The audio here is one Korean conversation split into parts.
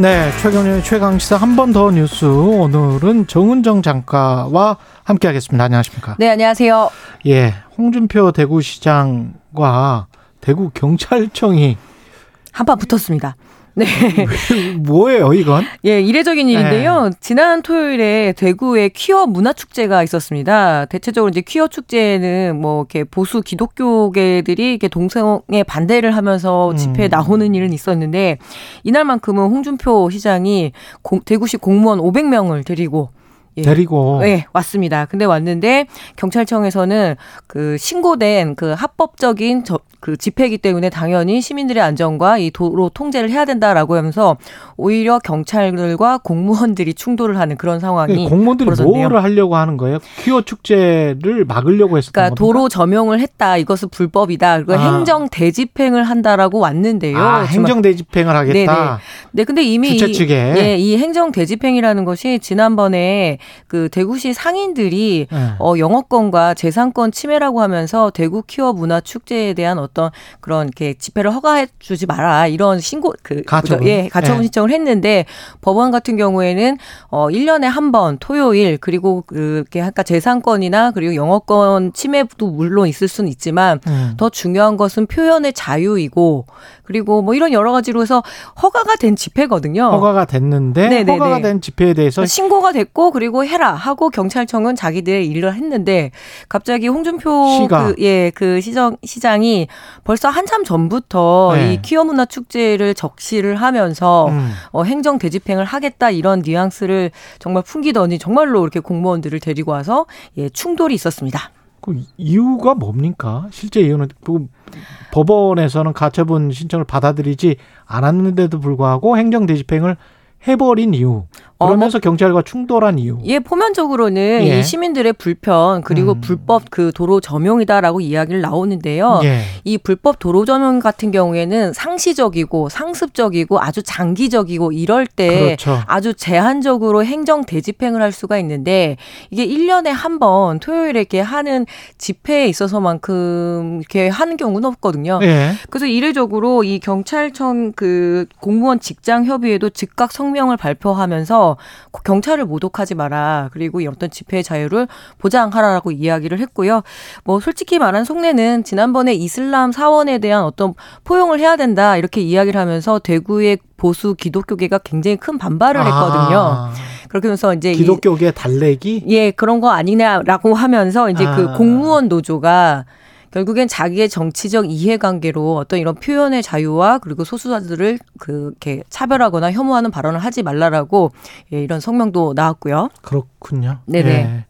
네, 최경영의 최강 시사 한 번 더 뉴스. 오늘은 정은정 장가와 함께하겠습니다. 안녕하십니까? 네, 안녕하세요. 예, 홍준표 대구시장과 대구 경찰청이 한판 붙었습니다. 네. 뭐예요, 이건? 예, 이례적인 일인데요. 네. 지난 토요일에 대구에 퀴어 문화 축제가 있었습니다. 대체적으로 이제 퀴어 축제는 뭐 이렇게 보수 기독교계들이 이렇게 동성애 반대를 하면서 집회에 음. 나오는 일은 있었는데 이날만큼은 홍준표 시장이 공, 대구시 공무원 500명을 데리고 예. 데리고 네, 왔습니다. 근데 왔는데 경찰청에서는 그 신고된 그 합법적인 저, 그 집회이기 때문에 당연히 시민들의 안전과 이 도로 통제를 해야 된다라고 하면서 오히려 경찰들과 공무원들이 충돌을 하는 그런 상황이 공무원들이 벌어졌네요. 뭐를 하려고 하는 거예요? 퀴어 축제를 막으려고 했었던 그러니까 겁니까? 도로 점용을 했다. 이것은 불법이다. 그리고 아. 행정 대집행을 한다라고 왔는데요. 아, 행정 대집행을 하겠다. 네네. 네, 근데 이미 주최 측에 이, 예, 이 행정 대집행이라는 것이 지난번에 그 대구시 상인들이 네. 어 영어권과 재산권 침해라고 하면서 대구 퀴어 문화 축제에 대한 어떤 그런 이렇게 집회를 허가해 주지 마라 이런 신고 그 가처분 예 가처분 네. 신청을 했는데 법원 같은 경우에는 어 1년에 한 번 토요일 그리고 그렇게 아까 재산권이나 그리고 영어권 침해도 물론 있을 수는 있지만 음. 더 중요한 것은 표현의 자유이고 그리고 뭐 이런 여러 가지로 해서 허가가 된 집회거든요. 허가가 됐는데 네네네. 허가가 된 집회에 대해서 신고가 됐고 그리고 해라 하고 경찰청은 자기들의 일을 했는데 갑자기 홍준표. 그, 예, 그 시정 시장이 벌써 한참 전부터 네. 이 퀴어 문화 축제를 적시를 하면서 음. 어, 행정 대집행을 하겠다 이런 뉘앙스를 정말 풍기더니 정말로 이렇게 공무원들을 데리고 와서 예, 충돌이 있었습니다. 그 이유가 뭡니까? 실제 이유는 그 법원에서는 가처분 신청을 받아들이지 않았는데도 불구하고 행정 대집행을 해버린 이유. 그러면서 어, 뭐, 경찰과 충돌한 이유. 예, 포면적으로는 예. 이 시민들의 불편 그리고 음. 불법 그 도로 점용이다라고 이야기를 나오는데요. 예. 이 불법 도로 점용 같은 경우에는 상시적이고 상습적이고 아주 장기적이고 이럴 때 그렇죠. 아주 제한적으로 행정 대집행을 할 수가 있는데 이게 1년에 한 번 토요일에 이렇게 하는 집회에 있어서만큼 이렇게 하는 경우는 없거든요. 예. 그래서 이례적으로 이 경찰청 그 공무원 직장 협의회도 즉각 성 명을 발표하면서 경찰을 모독하지 마라. 그리고 이 어떤 집회 자유를 보장하라라고 이야기를 했고요. 뭐 솔직히 말한 속내는 지난번에 이슬람 사원에 대한 어떤 포용을 해야 된다 이렇게 이야기를 하면서 대구의 보수 기독교계가 굉장히 큰 반발을 했거든요. 아. 그렇게 하면서 이제 기독교계 달래기? 예, 그런 거 아니냐라고 하면서 이제 그 아. 그 공무원 노조가 결국엔 자기의 정치적 이해관계로 어떤 이런 표현의 자유와 그리고 소수자들을 그렇게 차별하거나 혐오하는 발언을 하지 말라라고 예, 이런 성명도 나왔고요. 그렇군요. 네네. 네.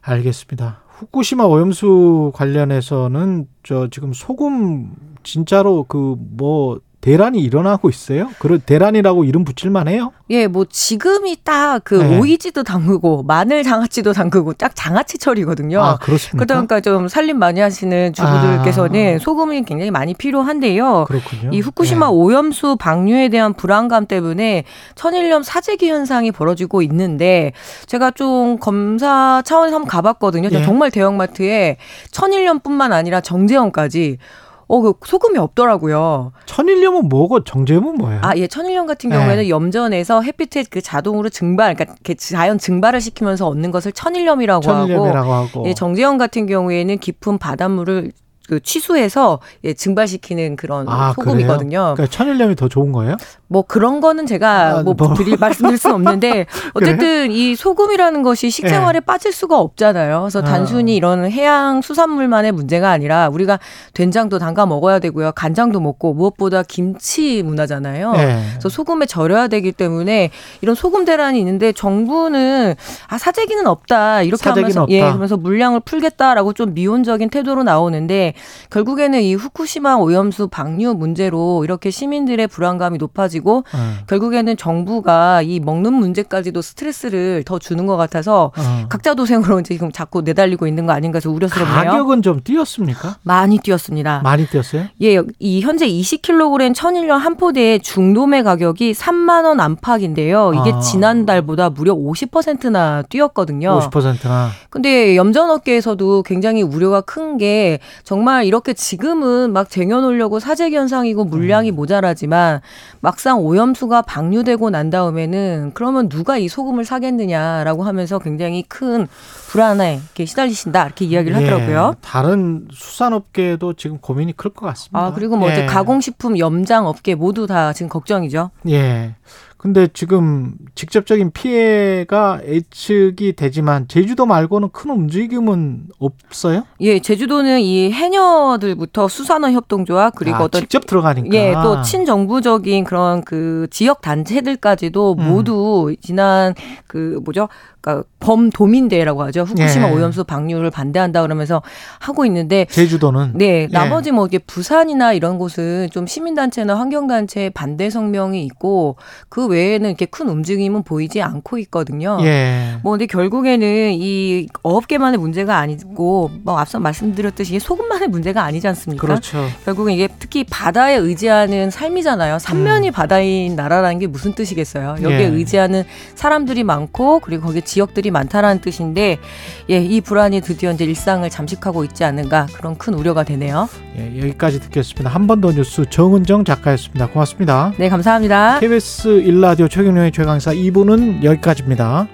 알겠습니다. 후쿠시마 오염수 관련해서는 저 지금 소금 진짜로 그 뭐 대란이 일어나고 있어요? 그런 대란이라고 이름 붙일만 해요? 예, 뭐 지금이 딱그 네. 오이지도 담그고 마늘 장아찌도 담그고 딱 장아찌철이거든요. 아, 그렇습니까? 그러니까 좀 살림 많이 하시는 주부들께서는 아. 소금이 굉장히 많이 필요한데요. 그렇군요. 이 후쿠시마 네. 오염수 방류에 대한 불안감 때문에 천일염 사재기 현상이 벌어지고 있는데 제가 좀 검사 차원에서 한번 가봤거든요. 네. 정말 대형마트에 천일염뿐만 아니라 정제염까지 어, 그 소금이 없더라고요. 천일염은 뭐고 정제염은 뭐예요? 아, 예. 천일염 같은 경우에는 네. 염전에서 햇빛에 그 자동으로 증발, 그러니까 자연 증발을 시키면서 얻는 것을 천일염이라고, 천일염이라고 하고, 하고. 예, 정제염 같은 경우에는 깊은 바닷물을 그 취수해서 예, 증발시키는 그런 아, 소금이거든요. 그러니까 천일염이 더 좋은 거예요? 뭐 그런 거는 제가 아, 뭐, 뭐. 드릴 말씀드릴 수는 없는데 어쨌든 그래? 이 소금이라는 것이 식생활에 네. 빠질 수가 없잖아요. 그래서 아. 단순히 이런 해양 수산물만의 문제가 아니라 우리가 된장도 담가 먹어야 되고요. 간장도 먹고 무엇보다 김치 문화잖아요. 네. 그래서 소금에 절여야 되기 때문에 이런 소금 대란이 있는데 정부는 아 사재기는 없다 이렇게 하면서 없다. 예 그러면서 물량을 풀겠다라고 좀 미온적인 태도로 나오는데 결국에는 이 후쿠시마 오염수 방류 문제로 이렇게 시민들의 불안감이 높아지고 어. 결국에는 정부가 이 먹는 문제까지도 스트레스를 더 주는 것 같아서 어. 각자 도생으로 지금 자꾸 내달리고 있는 거 아닌가 좀 우려스럽네요. 가격은 좀 뛰었습니까? 많이 뛰었습니다. 많이 뛰었어요? 예, 이 현재 20kg 천일염 한 포대의 중도매 가격이 3만 원 안팎인데요. 이게 아. 지난달보다 무려 50%나 뛰었거든요. 50%나. 근데 염전업계에서도 굉장히 우려가 큰 게 정말 이렇게 지금은 막 쟁여놓으려고 사재 현상이고 물량이 음. 모자라지만 막상 오염수가 방류되고 난 다음에는 그러면 누가 이 소금을 사겠느냐라고 하면서 굉장히 큰 불안에 이렇게 시달리신다 이렇게 이야기를 예, 하더라고요. 다른 수산업계도 지금 고민이 클 것 같습니다. 아 그리고 뭐 예. 가공식품, 염장 업계 모두 다 지금 걱정이죠. 예. 근데 지금 직접적인 피해가 예측이 되지만 제주도 말고는 큰 움직임은 없어요? 예, 제주도는 이 해녀들부터 수산업 협동조합 그리고 아, 어떤 직접 들어가니까 예, 또 친정부적인 그런 그 지역 단체들까지도 음. 모두 지난 그 뭐죠? 그러니까 범도민대라고 하죠. 후쿠시마 예. 오염수 방류를 반대한다 그러면서 하고 있는데 제주도는 네, 예. 나머지 뭐 이게 부산이나 이런 곳은 좀 시민단체나 환경단체 반대 성명이 있고 그 외에는 이렇게 큰 움직임은 보이지 않고 있거든요. 예. 뭐 근데 결국에는 이 어업계만의 문제가 아니고 뭐 앞서 말씀드렸듯이 소금만의 문제가 아니지 않습니까? 그렇죠. 결국은 이게 특히 바다에 의지하는 삶이잖아요. 삼면이 음. 바다인 나라라는 게 무슨 뜻이겠어요? 여기에 예. 의지하는 사람들이 많고 그리고 거기에 지역들이 많다라는 뜻인데 예, 이 불안이 드디어 이제 일상을 잠식하고 있지 않는가 그런 큰 우려가 되네요. 예, 여기까지 듣겠습니다. 한 번 더 뉴스 정은정 작가였습니다. 고맙습니다. 네, 감사합니다. KBS 일라디오 최경영의 최강사 2부는 여기까지입니다.